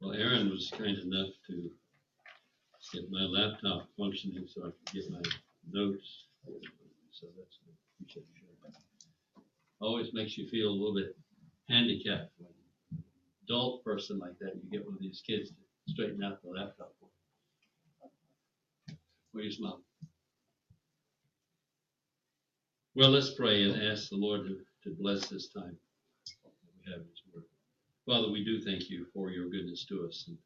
Well, Aaron was kind enough to get my laptop functioning so I could get my notes. So that's. Always makes you feel a little bit handicapped when an adult person like that, you get one of these kids to straighten out the laptop. What do you smile? Well, let's pray and ask the Lord to, to bless this time we have. Father, we do thank you for your goodness to us and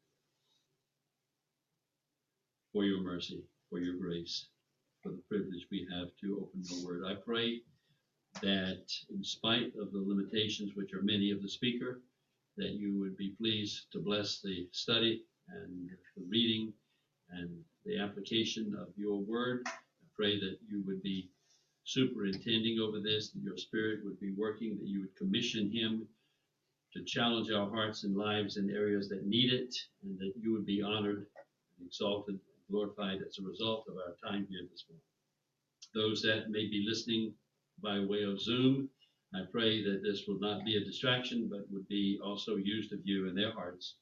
for your mercy, for your grace, for the privilege we have to open your Word. I pray that in spite of the limitations, which are many of the speaker, that you would be pleased to bless the study and the reading and the application of your word. I pray that you would be superintending over this, that your spirit would be working, that you would commission him to challenge our hearts and lives in areas that need it, and that you would be honored and exalted and glorified as a result of our time here this morning. Those that may be listening by way of Zoom, I pray that this will not be a distraction, but would be also used of you in their hearts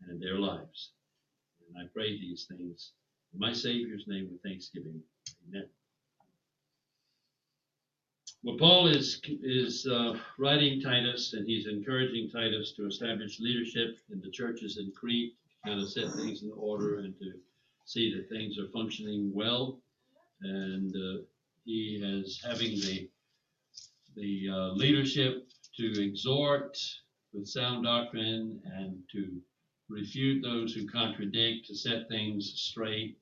and in their lives. And I pray these things in my Savior's name with thanksgiving. Amen. Well, Paul is is uh, writing Titus, and he's encouraging Titus to establish leadership in the churches in Crete, to kind of set things in order, and to see that things are functioning well. And uh, he is having the the uh, leadership to exhort with sound doctrine and to refute those who contradict, to set things straight.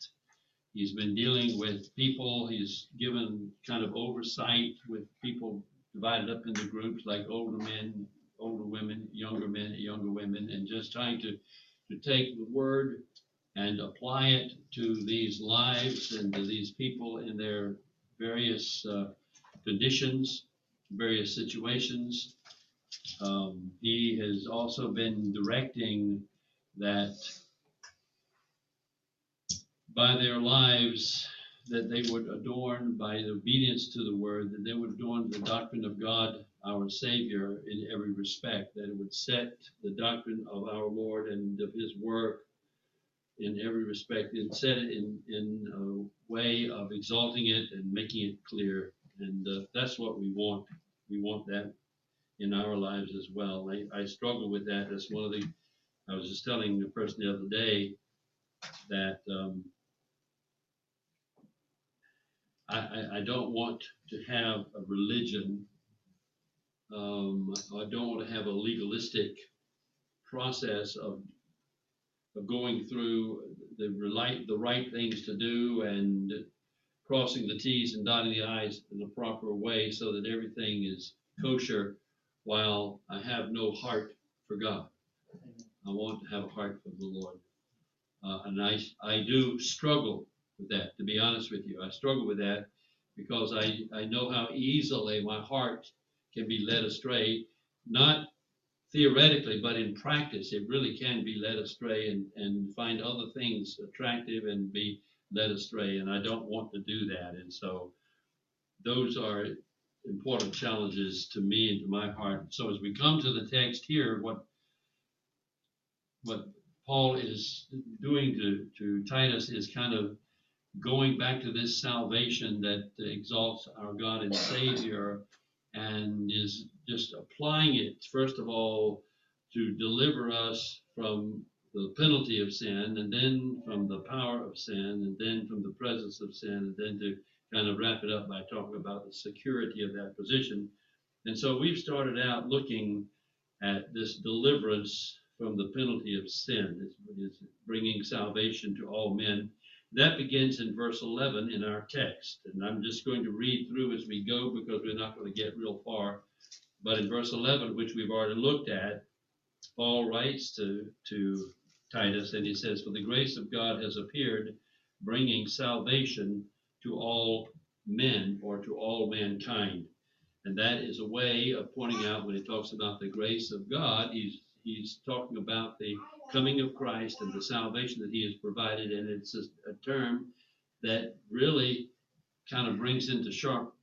He's been dealing with people. He's given kind of oversight with people divided up into groups like older men, older women, younger men, younger women, and just trying to, to take the word and apply it to these lives and to these people in their various uh, conditions, various situations. Um, he has also been directing that by their lives that they would adorn by obedience to the word, that they would adorn the doctrine of God, our Savior, in every respect, that it would set the doctrine of our Lord and of His work in every respect, and set it in, in a way of exalting it and making it clear. And uh, that's what we want. We want that in our lives as well. I, I struggle with that. That's one of the, I was just telling the person the other day that um, I, I, I don't want to have a religion. Um, I don't want to have a legalistic process of of going through the right the right things to do and crossing the T's and dotting the I's in the proper way so that everything is kosher while I have no heart for God. I want to have a heart for the Lord. Uh, and I, I do struggle with that, to be honest with you. I struggle with that because I, I know how easily my heart can be led astray, not theoretically, but in practice, it really can be led astray and, and find other things attractive and be led astray. And I don't want to do that. And so those are important challenges to me and to my heart. So as we come to the text here, what what Paul is doing to, to Titus is kind of going back to this salvation that exalts our God and Savior and is just applying it, first of all, to deliver us from the penalty of sin, and then from the power of sin, and then from the presence of sin, and then to kind of wrap it up by talking about the security of that position. And so we've started out looking at this deliverance from the penalty of sin, is bringing salvation to all men. That begins in verse 11 in our text. And I'm just going to read through as we go because we're not going to get real far. But in verse 11, which we've already looked at, Paul writes to, to Titus and he says, For the grace of God has appeared, bringing salvation to all men or to all mankind. And that is a way of pointing out when he talks about the grace of God, he's he's talking about the coming of Christ and the salvation that he has provided. And it's a, a term that really kind of brings into sharp,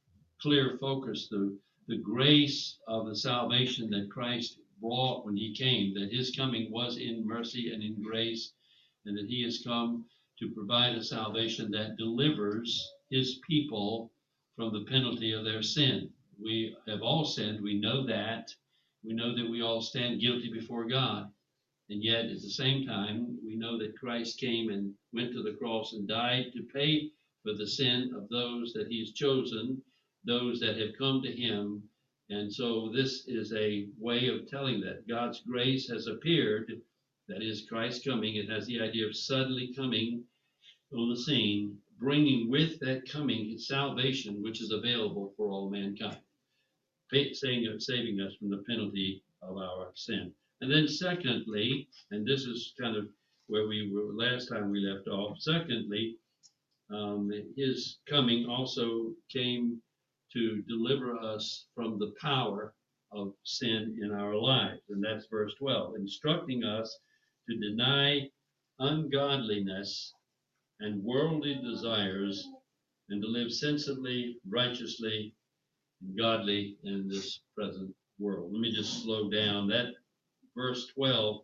clear focus the, the grace of the salvation that Christ brought when he came, that his coming was in mercy and in grace, and that he has come to provide a salvation that delivers his people from the penalty of their sin. We have all sinned, we know that. We know that we all stand guilty before God. And yet, at the same time, we know that Christ came and went to the cross and died to pay for the sin of those that He's chosen, those that have come to Him. And so, this is a way of telling that God's grace has appeared. That is Christ coming. It has the idea of suddenly coming on the scene, bringing with that coming salvation, which is available for all mankind, saving us from the penalty of our sin. And then secondly, and this is kind of where we were last time we left off. Secondly, um, his coming also came to deliver us from the power of sin in our lives. And that's verse 12, instructing us to deny ungodliness and worldly desires and to live sensibly, righteously, and godly in this present world. Let me just slow down. That verse 12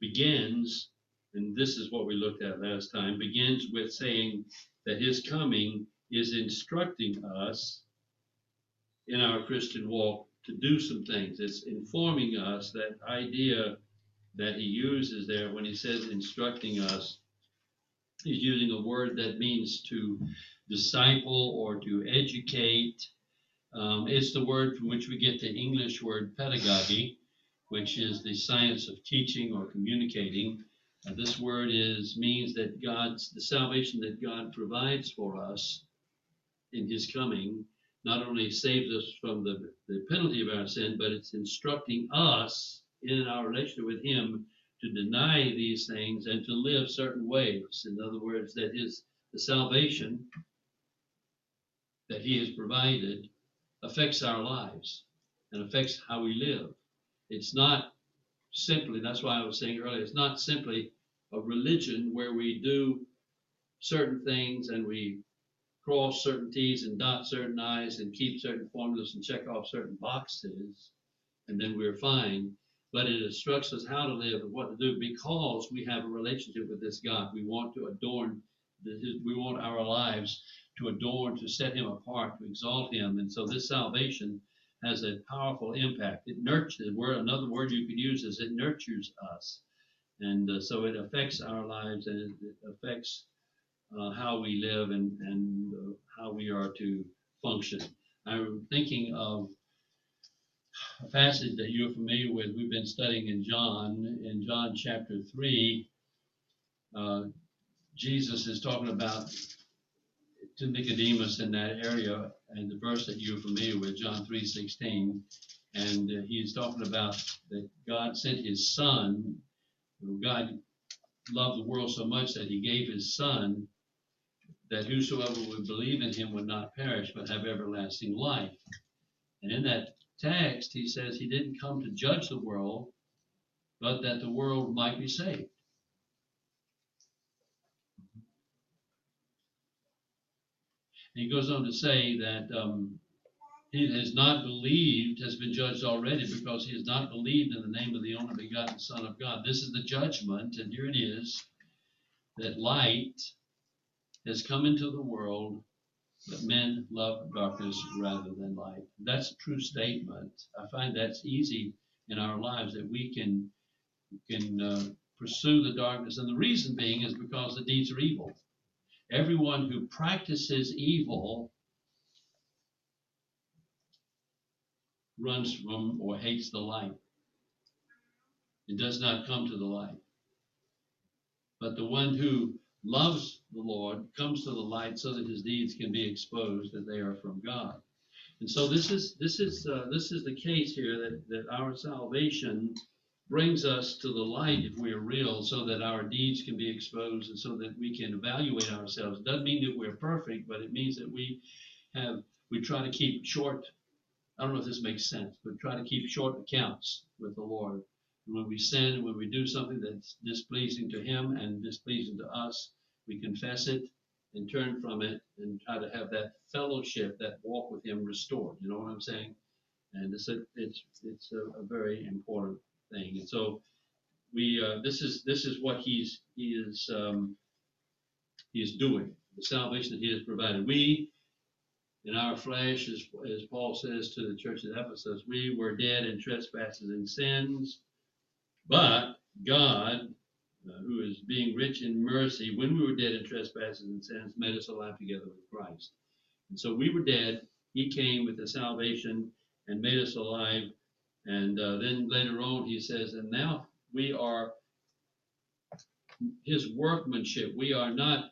begins, and this is what we looked at last time, begins with saying that his coming is instructing us in our Christian walk to do some things. It's informing us that idea that he uses there when he says instructing us. He's using a word that means to disciple or to educate. Um, it's the word from which we get the English word pedagogy which is the science of teaching or communicating. Uh, this word is means that God's the salvation that God provides for us in His coming not only saves us from the, the penalty of our sin, but it's instructing us in our relationship with Him to deny these things and to live certain ways. In other words, that His the salvation that He has provided affects our lives and affects how we live. It's not simply, that's why I was saying earlier, it's not simply a religion where we do certain things and we cross certain T's and dot certain I's and keep certain formulas and check off certain boxes, and then we're fine. But it instructs us how to live and what to do because we have a relationship with this God. We want to adorn, we want our lives to adorn, to set Him apart, to exalt Him. And so this salvation has a powerful impact. It nurtures. Word another word you could use is it nurtures us, and uh, so it affects our lives and it, affects uh, how we live and and uh, how we are to function. I'm thinking of a passage that you're familiar with. We've been studying in John, in John chapter three. Uh, Jesus is talking about to Nicodemus in that area, and the verse that you're familiar with, John 3:16, and uh, he's talking about that God sent His Son. God loved the world so much that He gave His Son, that whosoever would believe in Him would not perish but have everlasting life. And in that text, He says He didn't come to judge the world, but that the world might be saved. He goes on to say that um, he has not believed, has been judged already because he has not believed in the name of the only begotten Son of God. This is the judgment, and here it is that light has come into the world, but men love darkness rather than light. That's a true statement. I find that's easy in our lives that we can can uh, pursue the darkness, and the reason being is because the deeds are evil. Everyone who practices evil runs from or hates the light. It does not come to the light. But the one who loves the Lord comes to the light so that his deeds can be exposed that they are from God. And so this is this is uh, this is the case here that that our salvation brings us to the light if we are real so that our deeds can be exposed and so that we can evaluate ourselves. It doesn't mean that we're perfect, but it means that we have we try to keep short I don't know if this makes sense, but try to keep short accounts with the Lord. And when we sin, when we do something that's displeasing to Him and displeasing to us, we confess it and turn from it and try to have that fellowship, that walk with Him restored. You know what I'm saying? And it's a, it's, it's a, a very important thing. And so we, uh, this is, this is what he's, he is, um, he's doing, the salvation that he has provided. We, in our flesh, as, as Paul says to the church at Ephesus, we were dead in trespasses and sins, but God, uh, who is being rich in mercy, when we were dead in trespasses and sins, made us alive together with Christ. And so we were dead. He came with the salvation and made us alive. And uh, then later on, he says, and now we are his workmanship. We are not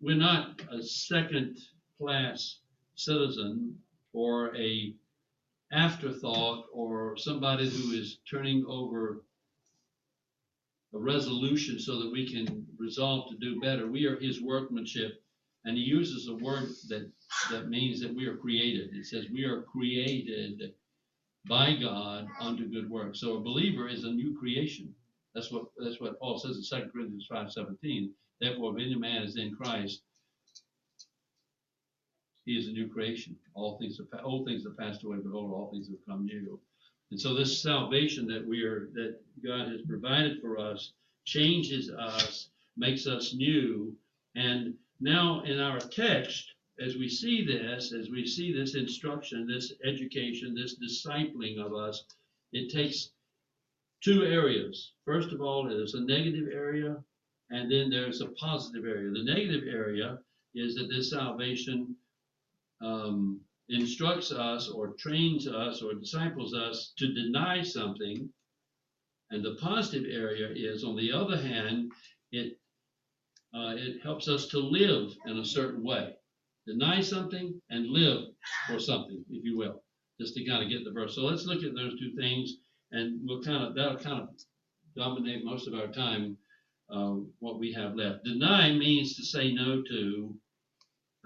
we're not a second class citizen or a afterthought or somebody who is turning over a resolution so that we can resolve to do better. We are his workmanship. And he uses a word that, that means that we are created. It says we are created by God unto good works. So a believer is a new creation. That's what that's what Paul says in 2 Corinthians 5 17. Therefore, if any man is in Christ, he is a new creation. All things are old things have passed away, behold, all things have come new. And so this salvation that we are that God has provided for us changes us, makes us new. And now in our text, as we see this, as we see this instruction, this education, this discipling of us, it takes two areas. First of all, there's a negative area, and then there's a positive area. The negative area is that this salvation um, instructs us or trains us or disciples us to deny something. And the positive area is, on the other hand, it uh, it helps us to live in a certain way. Deny something and live for something, if you will, just to kind of get the verse. So let's look at those two things, and we'll kind of that'll kind of dominate most of our time. Uh, what we have left. Deny means to say no to,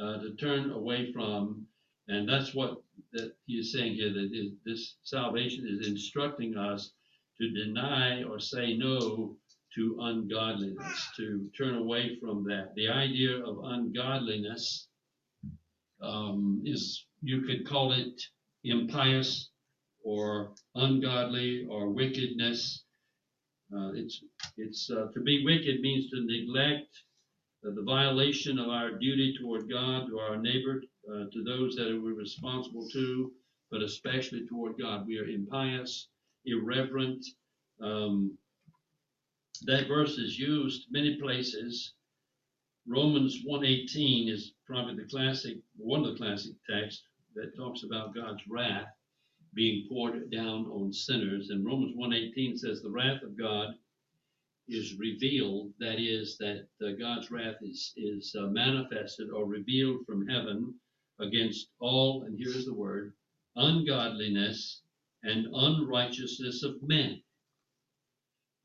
uh, to turn away from, and that's what that he is saying here. That is, this salvation is instructing us to deny or say no to ungodliness, to turn away from that. The idea of ungodliness um, is, you could call it impious or ungodly or wickedness. Uh, it's it's uh, to be wicked means to neglect uh, the violation of our duty toward God, to our neighbor, uh, to those that we're responsible to, but especially toward God. We are impious, irreverent. Um, that verse is used many places. Romans 1:18 is probably the classic, one of the classic texts that talks about God's wrath being poured down on sinners. And Romans 1:18 says the wrath of God is revealed. That is, that uh, God's wrath is is uh, manifested or revealed from heaven against all. And here's the word: ungodliness and unrighteousness of men.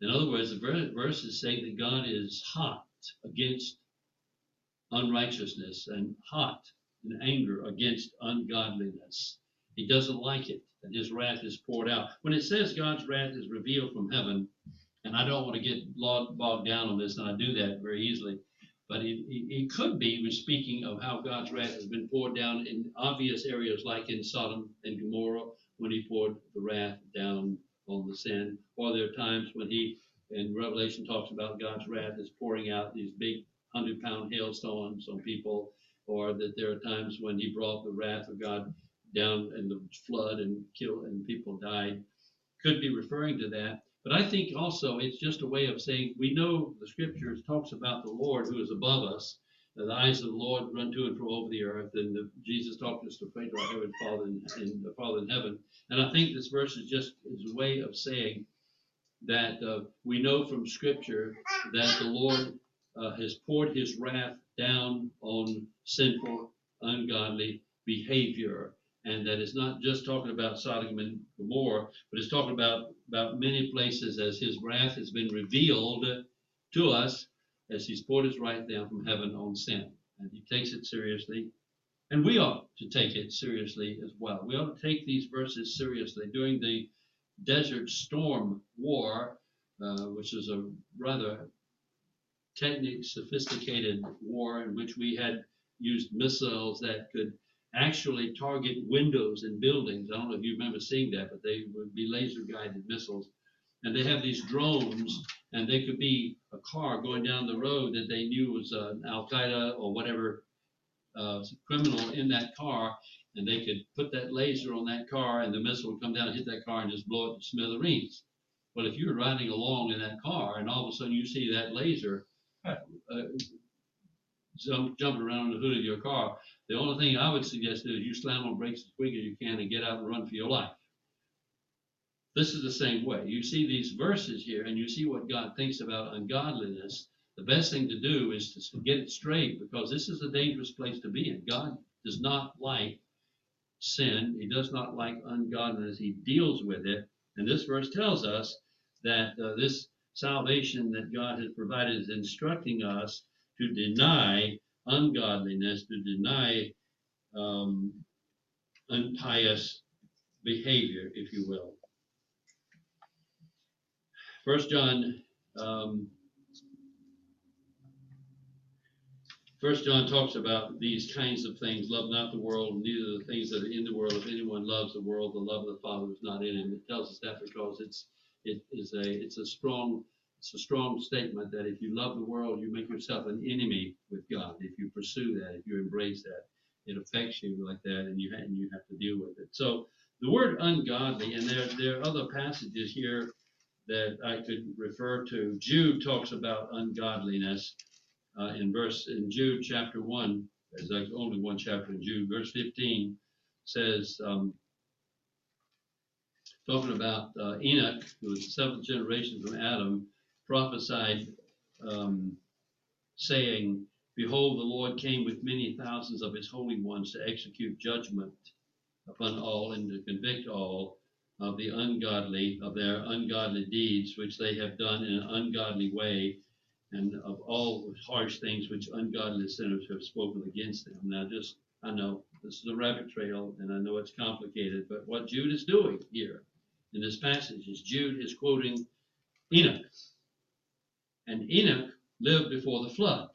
In other words, the verse is saying that God is hot against unrighteousness and hot in anger against ungodliness. He doesn't like it, and his wrath is poured out. When it says God's wrath is revealed from heaven, and I don't want to get bogged down on this, and I do that very easily, but it, it, could be was speaking of how God's wrath has been poured down in obvious areas like in Sodom and Gomorrah when he poured the wrath down on the sin, or there are times when he in Revelation talks about God's wrath is pouring out these big hundred pound hailstones on people, or that there are times when he brought the wrath of God down in the flood and killed and people died. Could be referring to that. But I think also it's just a way of saying we know the scriptures talks about the Lord who is above us. The eyes of the Lord run to and fro over the earth, and the, Jesus talked us to pray to our heavenly Father in, in the Father in heaven. And I think this verse is just is a way of saying that uh, we know from Scripture that the Lord uh, has poured His wrath down on sinful, ungodly behavior, and that it's not just talking about Sodom and Gomorrah, but it's talking about about many places as His wrath has been revealed to us as He's poured His wrath down from heaven on sin, and He takes it seriously. And we ought to take it seriously as well. We ought to take these verses seriously. During the Desert Storm War, uh, which is a rather technic sophisticated war in which we had used missiles that could actually target windows in buildings. I don't know if you remember seeing that, but they would be laser guided missiles. And they have these drones, and they could be a car going down the road that they knew was uh, Al Qaeda or whatever uh, criminal in that car, and they could put that laser on that car, and the missile would come down and hit that car and just blow it to smithereens. Well, if you're riding along in that car and all of a sudden you see that laser uh, jump, jumping around the hood of your car, the only thing I would suggest is you slam on brakes as quick as you can and get out and run for your life. This is the same way. You see these verses here and you see what God thinks about ungodliness. The best thing to do is to get it straight because this is a dangerous place to be in. God does not like sin, He does not like ungodliness. He deals with it. And this verse tells us that uh, this salvation that God has provided is instructing us to deny ungodliness, to deny um, unpious behavior, if you will. First John, um, First John talks about these kinds of things. Love not the world, neither the things that are in the world. If anyone loves the world, the love of the Father is not in him. It tells us that because it's it is a it's a strong it's a strong statement that if you love the world, you make yourself an enemy with God. If you pursue that, if you embrace that, it affects you like that, and you and you have to deal with it. So the word ungodly, and there there are other passages here that I could refer to. Jude talks about ungodliness uh, in verse in Jude chapter one. There's like only one chapter in Jude. Verse 15 says, um, talking about uh, Enoch, who was the seventh generation from Adam, prophesied, um, saying, Behold, the Lord came with many thousands of his holy ones to execute judgment upon all and to convict all of the ungodly of their ungodly deeds which they have done in an ungodly way and of all harsh things which ungodly sinners have spoken against them. Now, just I know this is a rabbit trail, and I know it's complicated, but what Jude is doing here in this passage is Jude is quoting Enoch, and Enoch lived before the flood.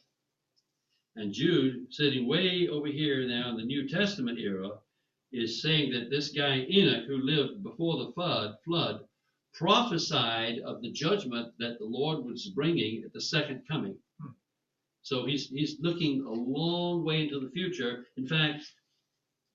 And Jude, sitting way over here now in the New Testament era, is saying that this guy Enoch, who lived before the flood, flood prophesied of the judgment that the Lord was bringing at the second coming. Hmm. So he's he's looking a long way into the future. In fact,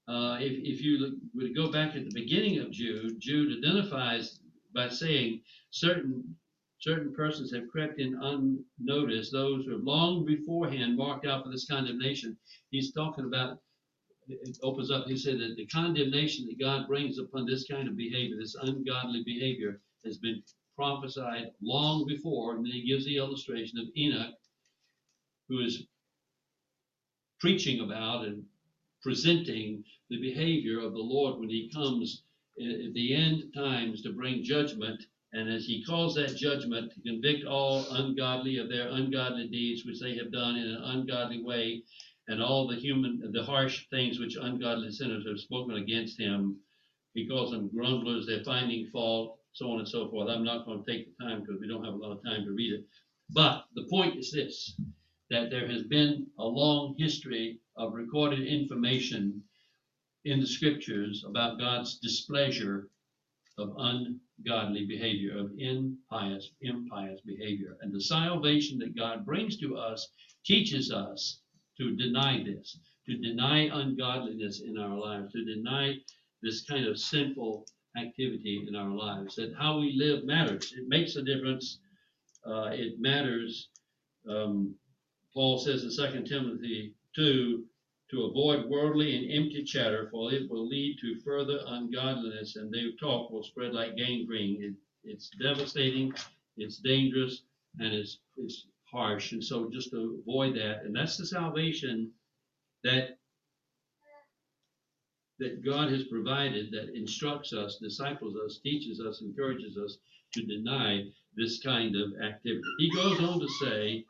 uh, if if you would go back at the beginning of Jude, Jude identifies by saying certain certain persons have crept in unnoticed. Those who have long beforehand marked out for this condemnation. He's talking about it opens up, he said that the condemnation that God brings upon this kind of behavior, this ungodly behavior, has been prophesied long before. And then he gives the illustration of Enoch, who is preaching about and presenting the behavior of the Lord when he comes at the end times to bring judgment. And as he calls that judgment to convict all ungodly of their ungodly deeds which they have done in an ungodly way, and all the human, the harsh things which ungodly sinners have spoken against him. He calls them grumblers, they're finding fault, so on and so forth. I'm not going to take the time because we don't have a lot of time to read it. But the point is this that there has been a long history of recorded information in the scriptures about God's displeasure of ungodly behavior, of impious, impious behavior. And the salvation that God brings to us teaches us to deny this, to deny ungodliness in our lives, to deny this kind of sinful activity in our lives. That how we live matters. It makes a difference. Uh, it matters. Um, Paul says in 2 Timothy 2 to avoid worldly and empty chatter, for it will lead to further ungodliness, and their talk will spread like gangrene. It, it's devastating, it's dangerous, and it's, it's harsh. And so just to avoid that, and that's the salvation that that God has provided that instructs us, disciples us, teaches us, encourages us to deny this kind of activity. He goes on to say,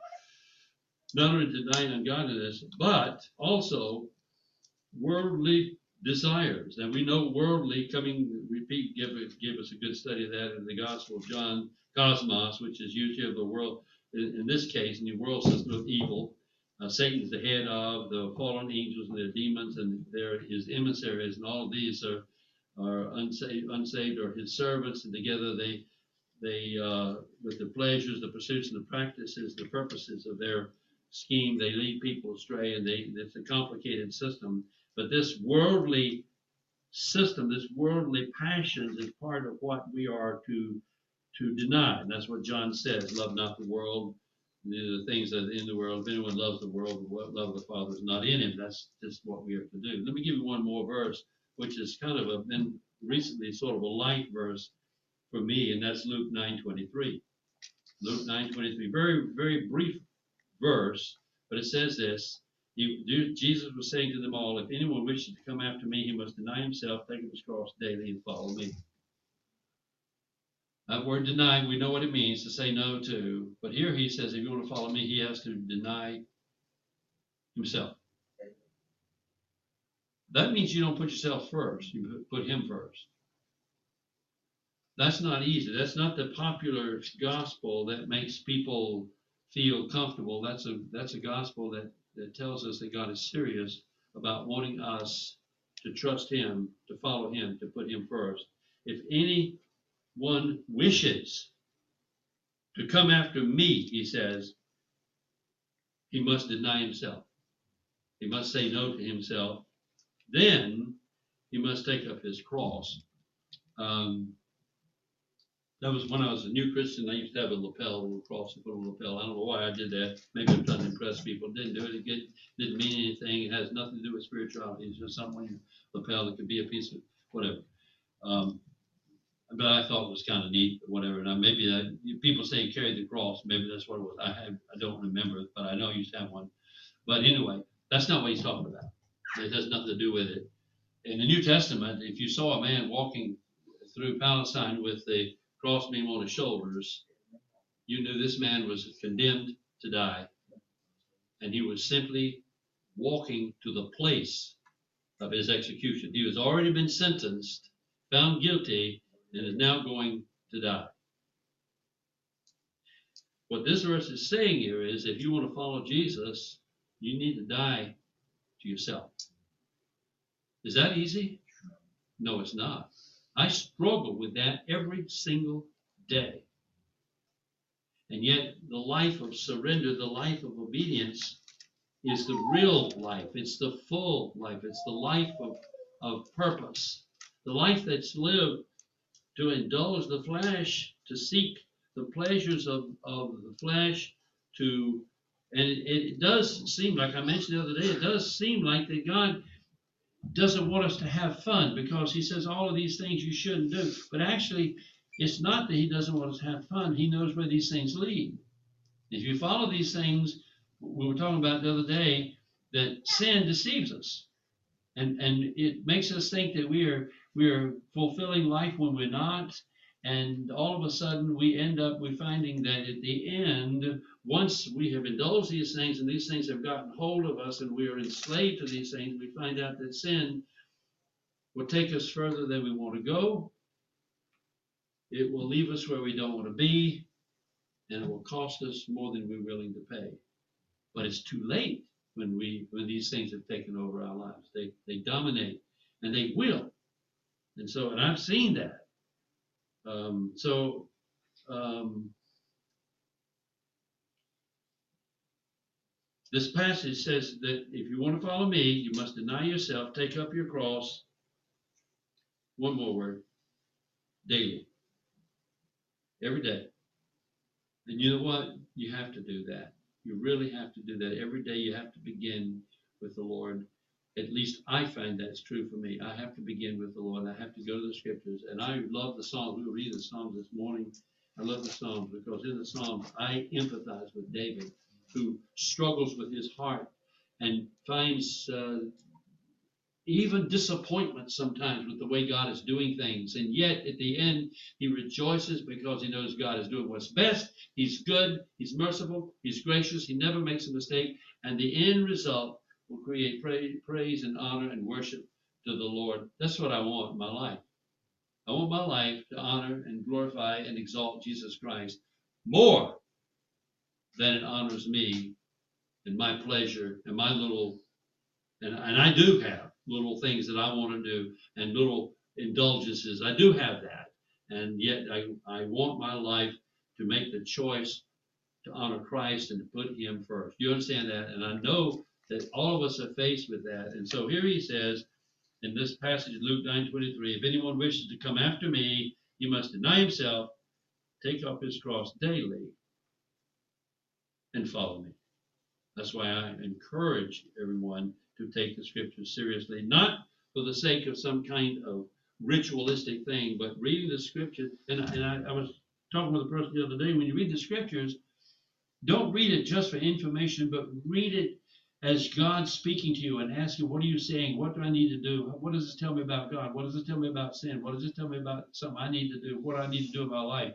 not only denying ungodliness, but also worldly desires. And we know worldly coming, repeat, give, give us a good study of that in the Gospel of John, cosmos, which is usually of the world, in, in this case, in the world system of evil. uh, Satan's the head of, the fallen angels and their demons, and they're his emissaries, and all of these are are unsaved, unsaved or his servants, and together they they uh, with the pleasures, the pursuits, and the practices, the purposes of their scheme, they lead people astray, and they it's a complicated system. But this worldly system, this worldly passions, is part of what we are to to deny. And that's what John says: "Love not the world, the things that are in the world. If anyone loves the world, the love of the Father is not in him." That's just what we are to do. Let me give you one more verse, which is kind of a, been recently sort of a light verse for me, and that's Luke 9:23. Luke 9:23, very very brief verse, but it says this. He, Jesus was saying to them all, if anyone wishes to come after me, he must deny himself, take up his cross daily, and follow me. That word deny, we know what it means to say no to. But here he says, if you want to follow me, he has to deny himself. That means you don't put yourself first, you put him first. That's not easy. That's not the popular gospel that makes people feel comfortable. That's a that's a gospel that, that tells us that God is serious about wanting us to trust him, to follow him, to put him first. If anyone wishes to come after me, he says, he must deny himself. He must say no to himself. Then he must take up his cross. Um, that was when I was a new Christian. I used to have a lapel, a little cross and put a lapel. I don't know why I did that. Maybe I'm trying to impress people. Didn't do it. It didn't mean anything. It has nothing to do with spirituality. It's just something lapel that could be a piece of whatever. Um, but I thought it was kind of neat, whatever. Now maybe I, people say carry the cross. Maybe that's what it was. I have, I don't remember, but I know to have one. But anyway, that's not what he's talking about. It has nothing to do with it. In the New Testament, if you saw a man walking through Palestine with the crossbeam on his shoulders, you knew this man was condemned to die. And he was simply walking to the place of his execution. He has already been sentenced, found guilty, and is now going to die. What this verse is saying here is if you want to follow Jesus, you need to die to yourself. Is that easy? No, it's not. I struggle with that every single day. And yet, the life of surrender, the life of obedience, is the real life. It's the full life. It's the life of, of purpose. The life that's lived to indulge the flesh, to seek the pleasures of, of the flesh, to and it, it does seem like I mentioned the other day, it does seem like that God doesn't want us to have fun because he says all of these things you shouldn't do. But actually, it's not that he doesn't want us to have fun. He knows where these things lead. If you follow these things, we were talking about the other day that sin deceives us. And and it makes us think that we are we are fulfilling life when we're not. And all of a sudden we end up we finding that at the end, once we have indulged these things and these things have gotten hold of us and we are enslaved to these things, we find out that sin will take us further than we want to go. It will leave us where we don't want to be, and it will cost us more than we're willing to pay. But it's too late when we when these things have taken over our lives. They they dominate, and they will. And so, and I've seen that. Um, so, um, this passage says that if you want to follow me, you must deny yourself, take up your cross. One more word daily. Every day. And you know what? You have to do that. You really have to do that. Every day you have to begin with the Lord at least I find that's true for me. I have to begin with the Lord. I have to go to the scriptures. And I love the Psalms. We were reading the Psalms this morning. I love the Psalms because in the Psalms I empathize with David, who struggles with his heart and finds uh, even disappointment sometimes with the way God is doing things. And yet at the end, he rejoices because he knows God is doing what's best. He's good. He's merciful. He's gracious. He never makes a mistake. And the end result will create praise and honor and worship to the Lord. That's what I want in my life. I want my life to honor and glorify and exalt Jesus Christ more than it honors me and my pleasure and my little, and, and I do have little things that I want to do and little indulgences. I do have that. And yet I, I want my life to make the choice to honor Christ and to put him first. You understand that? And I know that all of us are faced with that. And so here he says in this passage, Luke 9 23, if anyone wishes to come after me, he must deny himself, take up his cross daily, and follow me. That's why I encourage everyone to take the scriptures seriously, not for the sake of some kind of ritualistic thing, but reading the scriptures. And, and I, I was talking with a person the other day when you read the scriptures, don't read it just for information, but read it as God speaking to you and asking, What are you saying? What do I need to do? What does this tell me about God? What does this tell me about sin? What does this tell me about something I need to do? What I need to do in my life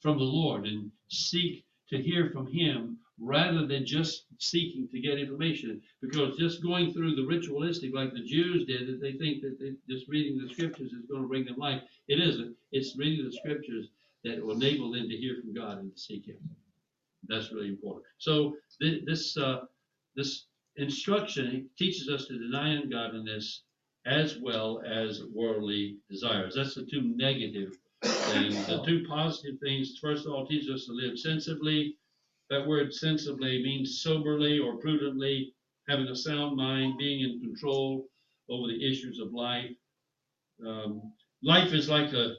from the Lord? And seek to hear from Him rather than just seeking to get information. Because just going through the ritualistic, like the Jews did, that they think that they, just reading the scriptures is going to bring them life. It isn't. It's reading the scriptures that will enable them to hear from God and to seek Him. That's really important. So th- this uh, this instruction teaches us to deny ungodliness as well as worldly desires. That's the two negative things. The two positive things, first of all, teaches us to live sensibly. That word sensibly means soberly or prudently, having a sound mind, being in control over the issues of life. Um, life is like a,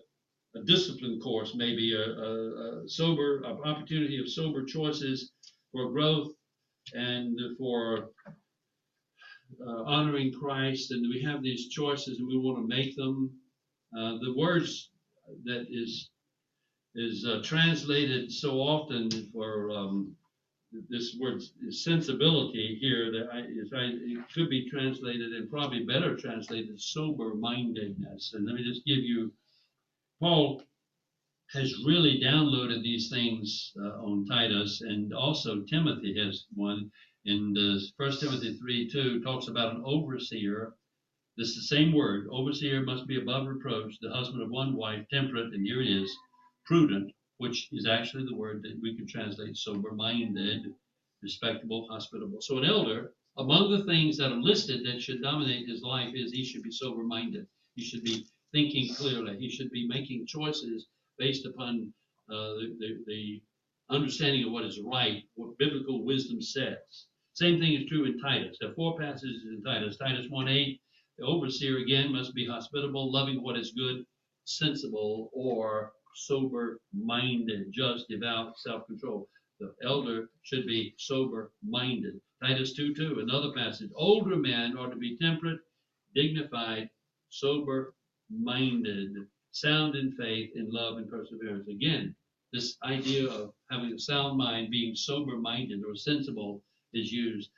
a discipline course, maybe a, a, a sober opportunity of sober choices for growth and for uh, honoring Christ, and we have these choices, and we want to make them. Uh, the words that is is uh, translated so often for um, this word sensibility here that I, I, it could be translated and probably better translated sober mindedness. And let me just give you Paul has really downloaded these things uh, on Titus, and also Timothy has one. In First Timothy 3 2 talks about an overseer. This is the same word. Overseer must be above reproach, the husband of one wife, temperate, and here it is, prudent, which is actually the word that we could translate sober minded, respectable, hospitable. So an elder, among the things that are listed that should dominate his life is he should be sober minded. He should be thinking clearly. He should be making choices based upon uh, the, the, the, understanding of what is right, what biblical wisdom says. Same thing is true in Titus. There are four passages in Titus. Titus 1 8, the overseer again must be hospitable, loving what is good, sensible, or sober minded, just, devout, self control. The elder should be sober minded. Titus 2 2, another passage. Older men are to be temperate, dignified, sober minded, sound in faith, in love, and perseverance. Again, this idea of having a sound mind, being sober minded or sensible, is used.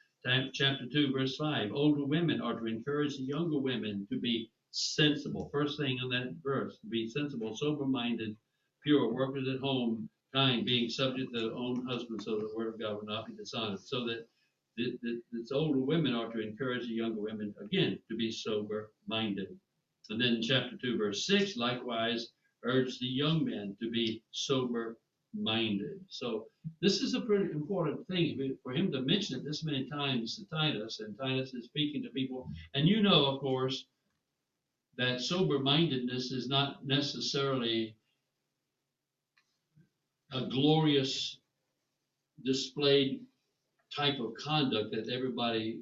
Chapter 2, verse 5 Older women are to encourage the younger women to be sensible. First thing in that verse, be sensible, sober minded, pure, workers at home, kind, being subject to their own husbands, so the word of God will not be dishonored. So that the, the older women are to encourage the younger women, again, to be sober minded. And then chapter 2, verse 6, likewise, urge the young men to be sober minded. So this is a pretty important thing for him to mention it this many times to Titus, and Titus is speaking to people. And you know, of course, that sober mindedness is not necessarily a glorious displayed type of conduct that everybody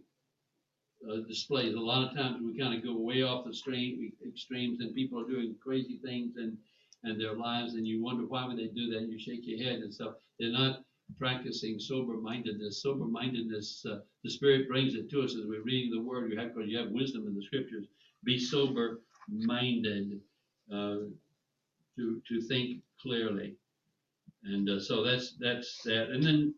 uh, displays. A lot of times we kind of go way off the stream, extremes, and people are doing crazy things and and their lives, and you wonder why would they do that. And you shake your head and stuff. They're not practicing sober mindedness. Sober mindedness, uh, the Spirit brings it to us as we're reading the Word. You have because you have wisdom in the Scriptures. Be sober minded uh, to to think clearly, and uh, so that's that's that. And then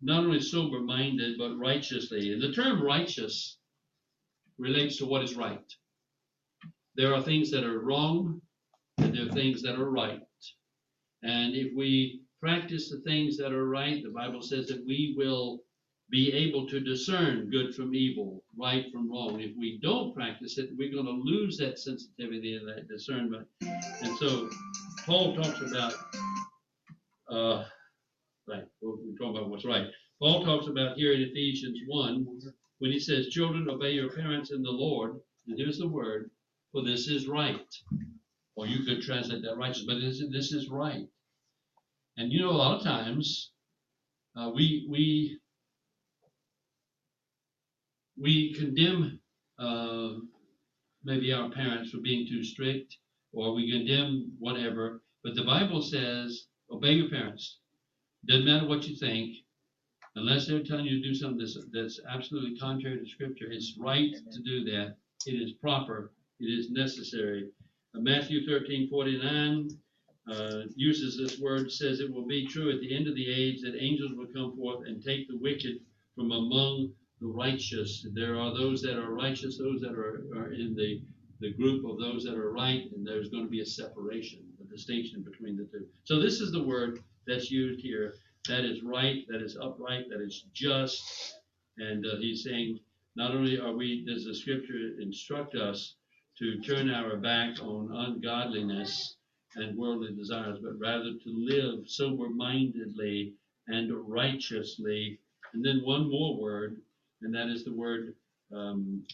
not only sober minded but righteously. And the term righteous relates to what is right. There are things that are wrong, and there are things that are right. And if we practice the things that are right, the Bible says that we will be able to discern good from evil, right from wrong. If we don't practice it, we're going to lose that sensitivity and that discernment. And so Paul talks about, uh, right, we're talking about what's right. Paul talks about here in Ephesians 1 when he says, Children, obey your parents in the Lord. And here's the word, for this is right. Or you could translate that righteous, but this, this is right. And you know, a lot of times uh, we we we condemn uh, maybe our parents for being too strict, or we condemn whatever. But the Bible says, obey your parents. Doesn't matter what you think, unless they're telling you to do something that's, that's absolutely contrary to Scripture. It's right to do that. It is proper. It is necessary. Uh, Matthew 13 49 uh, uses this word, says it will be true at the end of the age that angels will come forth and take the wicked from among the righteous. There are those that are righteous, those that are, are in the, the group of those that are right, and there's going to be a separation, a distinction between the two. So this is the word that's used here. That is right, that is upright, that is just. And uh, he's saying, not only are we, does the scripture instruct us to turn our back on ungodliness and worldly desires, but rather to live sober mindedly and righteously. And then one more word, and that is the word um,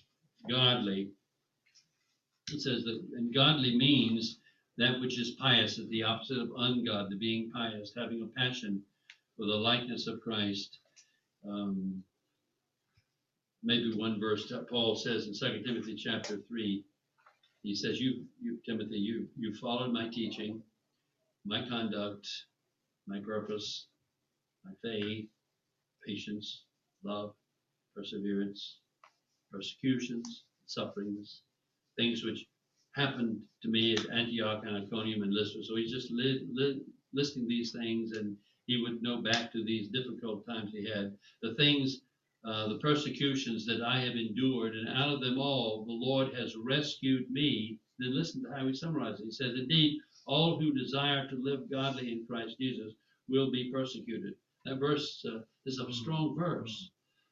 godly. It says that, and godly means that which is pious, is the opposite of ungodly, being pious, having a passion for the likeness of Christ. Um, maybe one verse that Paul says in 2 Timothy chapter 3. He says, You, you Timothy, you, you followed my teaching, my conduct, my purpose, my faith, patience, love, perseverance, persecutions, sufferings, things which happened to me at Antioch and Iconium and Lystra. So he's just li- li- listing these things, and he would know back to these difficult times he had. The things, uh, the persecutions that I have endured, and out of them all, the Lord has rescued me. Then listen to how he summarizes it. He says, Indeed, all who desire to live godly in Christ Jesus will be persecuted. That verse uh, is a strong verse.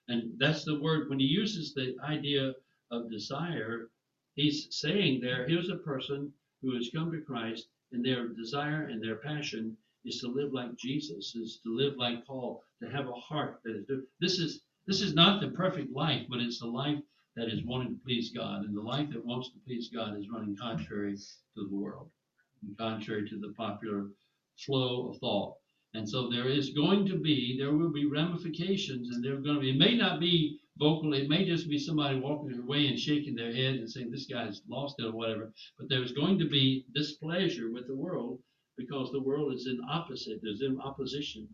And that's the word, when he uses the idea of desire, he's saying there, here's a person who has come to Christ, and their desire and their passion is to live like Jesus, is to live like Paul, to have a heart that is this is this is not the perfect life, but it's the life that is wanting to please God. And the life that wants to please God is running contrary to the world, and contrary to the popular flow of thought. And so there is going to be, there will be ramifications, and there are going to be, it may not be vocal, it may just be somebody walking away and shaking their head and saying, This guy's lost it or whatever. But there's going to be displeasure with the world because the world is in opposite, there's in opposition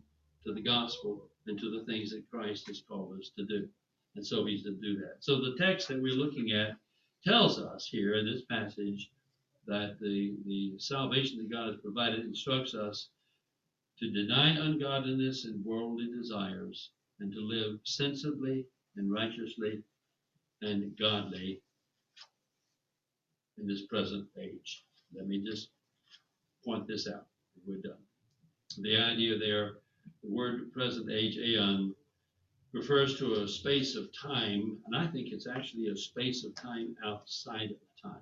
to the gospel and to the things that Christ has called us to do. And so he's to do that. So the text that we're looking at tells us here in this passage that the, the salvation that God has provided instructs us to deny ungodliness and worldly desires, and to live sensibly and righteously and godly in this present age. Let me just point this out. We're done. The idea there, the word present age, aeon, refers to a space of time, and I think it's actually a space of time outside of time.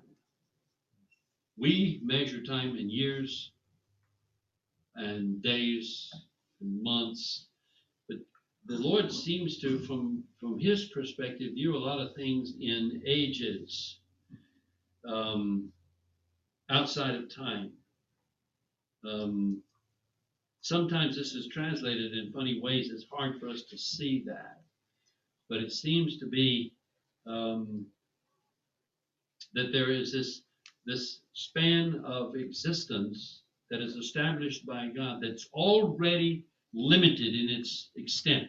We measure time in years, and days and months. But the Lord seems to, from from His perspective, view a lot of things in ages, um, outside of time. Um, sometimes this is translated in funny ways. It's hard for us to see that, but it seems to be um, that there is this this span of existence that is established by God that's already limited in its extent.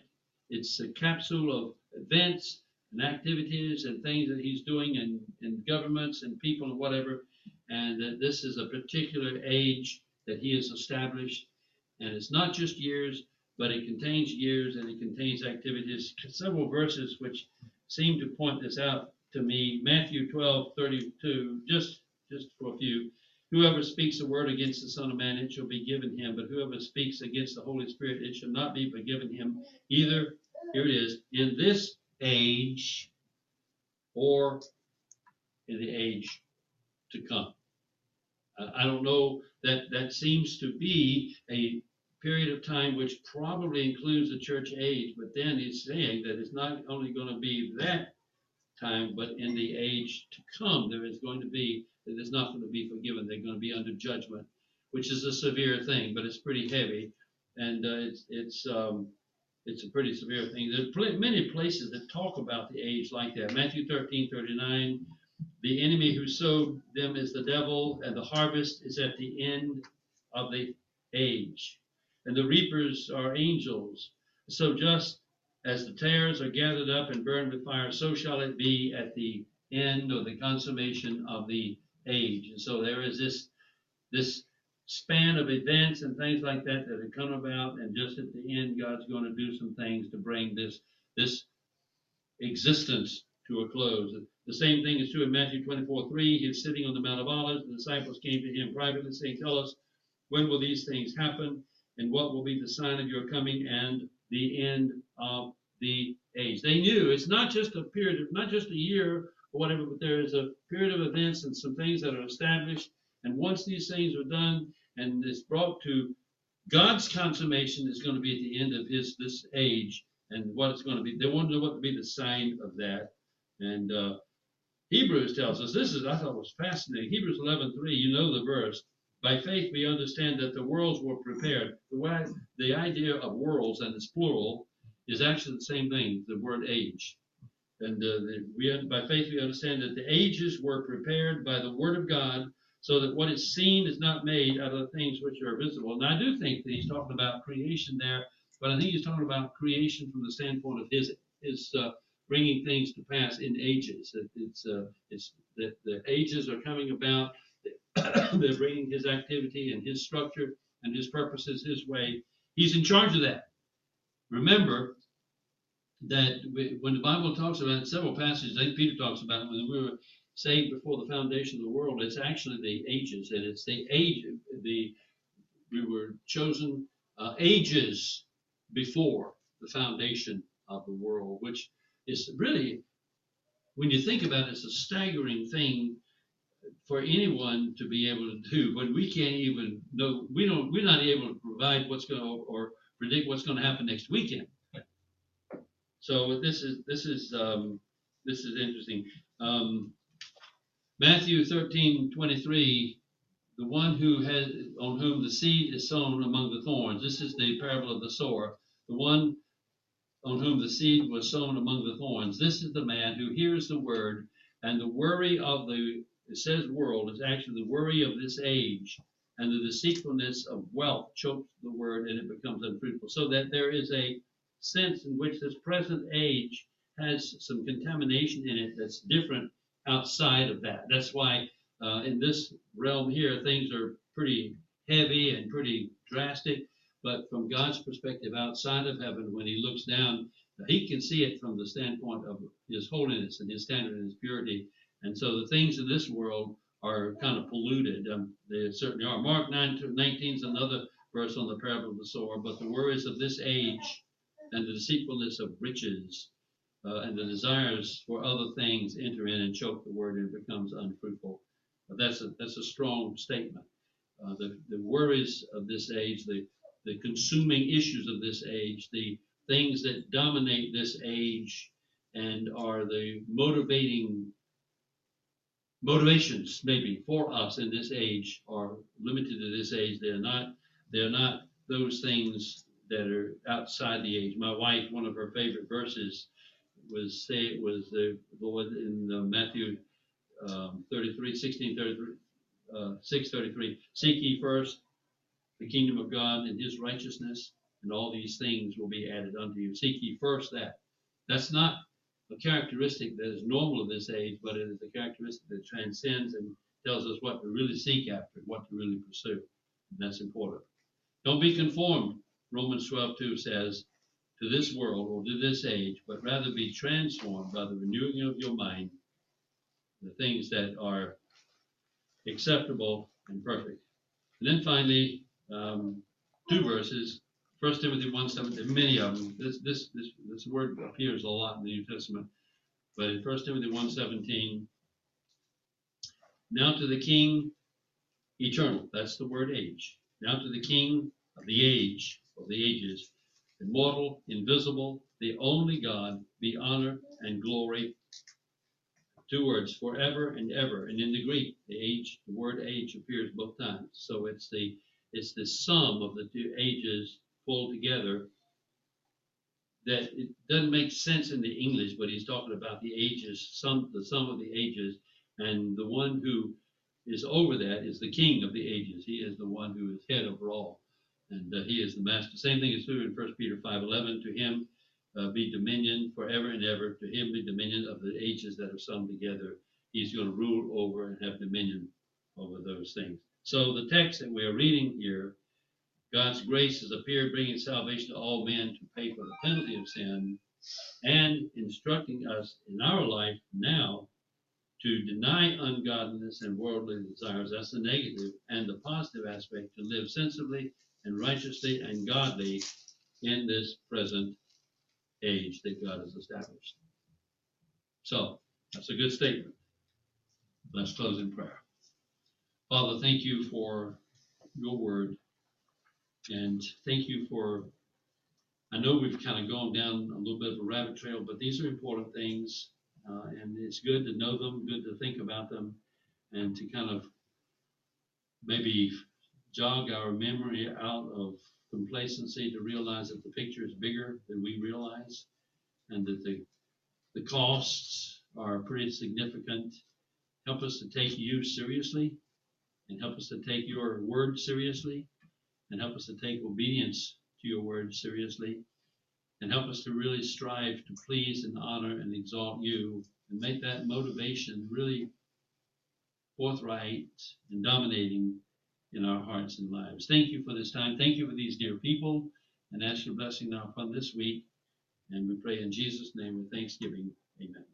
It's a capsule of events and activities and things that he's doing in, in governments and people and whatever. And that this is a particular age that he has established. And it's not just years, but it contains years and it contains activities. Several verses which seem to point this out to me. Matthew 12, 32, just just for a few. Whoever speaks a word against the Son of Man, it shall be given him. But whoever speaks against the Holy Spirit, it shall not be forgiven him either. Here it is in this age or in the age to come. I don't know that that seems to be a period of time which probably includes the church age, but then he's saying that it's not only going to be that time, but in the age to come, there is going to be, there's not going to be forgiven. They're going to be under judgment, which is a severe thing, but it's pretty heavy. And uh, it's, it's, um, it's a pretty severe thing. There's many places that talk about the age like that. Matthew 13, 39, the enemy who sowed them is the devil, and the harvest is at the end of the age. And the reapers are angels. So just as the tares are gathered up and burned with fire, so shall it be at the end or the consummation of the age. And so there is this this span of events and things like that that have come about, and just at the end, God's going to do some things to bring this this existence to a close. The same thing is true in Matthew 24, 3. He's sitting on the Mount of Olives. The disciples came to him privately, saying, Tell us, when will these things happen? And what will be the sign of your coming and the end of the age? They knew it's not just a period, not just a year or whatever, but there is a period of events and some things that are established. And once these things are done and it's brought to God's consummation, is going to be at the end of his this age and what it's going to be. They want to know what will be the sign of that. And uh, Hebrews tells us this is I thought was fascinating. Hebrews 11:3. You know the verse. By faith we understand that the worlds were prepared. The way, the idea of worlds and it's plural is actually the same thing. The word age. And uh, the, we by faith we understand that the ages were prepared by the word of God, so that what is seen is not made out of the things which are visible. And I do think that he's talking about creation there, but I think he's talking about creation from the standpoint of his his uh, bringing things to pass in ages. It's uh, it's that the ages are coming about. They're bringing his activity and his structure and his purposes his way. He's in charge of that. Remember that when the Bible talks about several passages, I think Peter talks about when we were saved before the foundation of the world. It's actually the ages, and it's the age. The we were chosen uh, ages before the foundation of the world, which is really, when you think about it, it's a staggering thing for anyone to be able to do when we can't even know we don't we're not able to provide what's going to or predict what's going to happen next weekend. So this is this is um, this is interesting. Um, Matthew 13, 23, the one who has on whom the seed is sown among the thorns. This is the parable of the sower. The one on whom the seed was sown among the thorns. This is the man who hears the word, and the worry of the it says world is actually the worry of this age, and the deceitfulness of wealth chokes the word, and it becomes unfruitful. So that there is a sense in which this present age has some contamination in it that's different outside of that. That's why uh, in this realm here, things are pretty heavy and pretty drastic. But from God's perspective outside of heaven, when He looks down, He can see it from the standpoint of His holiness and His standard and His purity. And so the things in this world are kind of polluted. Um, they certainly are. Mark 9 19 is another verse on the parable of the sower. But the worries of this age and the deceitfulness of riches uh, and the desires for other things enter in and choke the word and becomes unfruitful. But that's a that's a strong statement. Uh, the the worries of this age, the the consuming issues of this age, the things that dominate this age and are the motivating motivations maybe for us in this age are limited to this age. They're not they're not those things that are outside the age. My wife, one of her favorite verses was say was the Lord in uh, Matthew um, 33, 16, 33, uh, 6, 33. Seek ye first the kingdom of God and his righteousness, and all these things will be added unto you. Seek ye first that. That's not a characteristic that is normal of this age, but it is a characteristic that transcends and tells us what to really seek after, and what to really pursue. And that's important. Don't be conformed, Romans 12, 2 says, to this world or to this age, but rather be transformed by the renewing of your mind, the things that are acceptable and perfect. And then finally, um, two verses. First Timothy 1 7, many of them. This, this, this, this word appears a lot in the New Testament. But in 1 Timothy 1 17, now to the King eternal, that's the word age. Now to the King of the age of the ages, immortal, invisible, the only God, be honor and glory. Two words, forever and ever. And in the Greek, the age, the word age appears both times. So it's the it's the sum of the two ages pulled together. That it doesn't make sense in the English, but he's talking about the ages, some the sum of the ages, and the one who is over that is the King of the ages. He is the one who is head over all, and uh, he is the master. Same thing is true in First Peter five eleven. To him uh, be dominion forever and ever. To him be dominion of the ages that are summed together. He's going to rule over and have dominion over those things. So the text that we are reading here, God's grace has appeared, bringing salvation to all men to pay for the penalty of sin, and instructing us in our life now to deny ungodliness and worldly desires. That's the negative, and the positive aspect to live sensibly and righteously and godly in this present age that God has established. So that's a good statement. Let's close in prayer. Father, thank you for your word. And thank you for, I know we've kind of gone down a little bit of a rabbit trail, but these are important things. Uh, and it's good to know them, good to think about them, and to kind of maybe jog our memory out of complacency to realize that the picture is bigger than we realize and that the, the costs are pretty significant. Help us to take you seriously and help us to take your word seriously and help us to take obedience to your word seriously and help us to really strive to please and honor and exalt you and make that motivation really forthright and dominating in our hearts and lives. Thank you for this time. Thank you for these dear people and ask your blessing now upon this week. And we pray in Jesus' name with thanksgiving. Amen.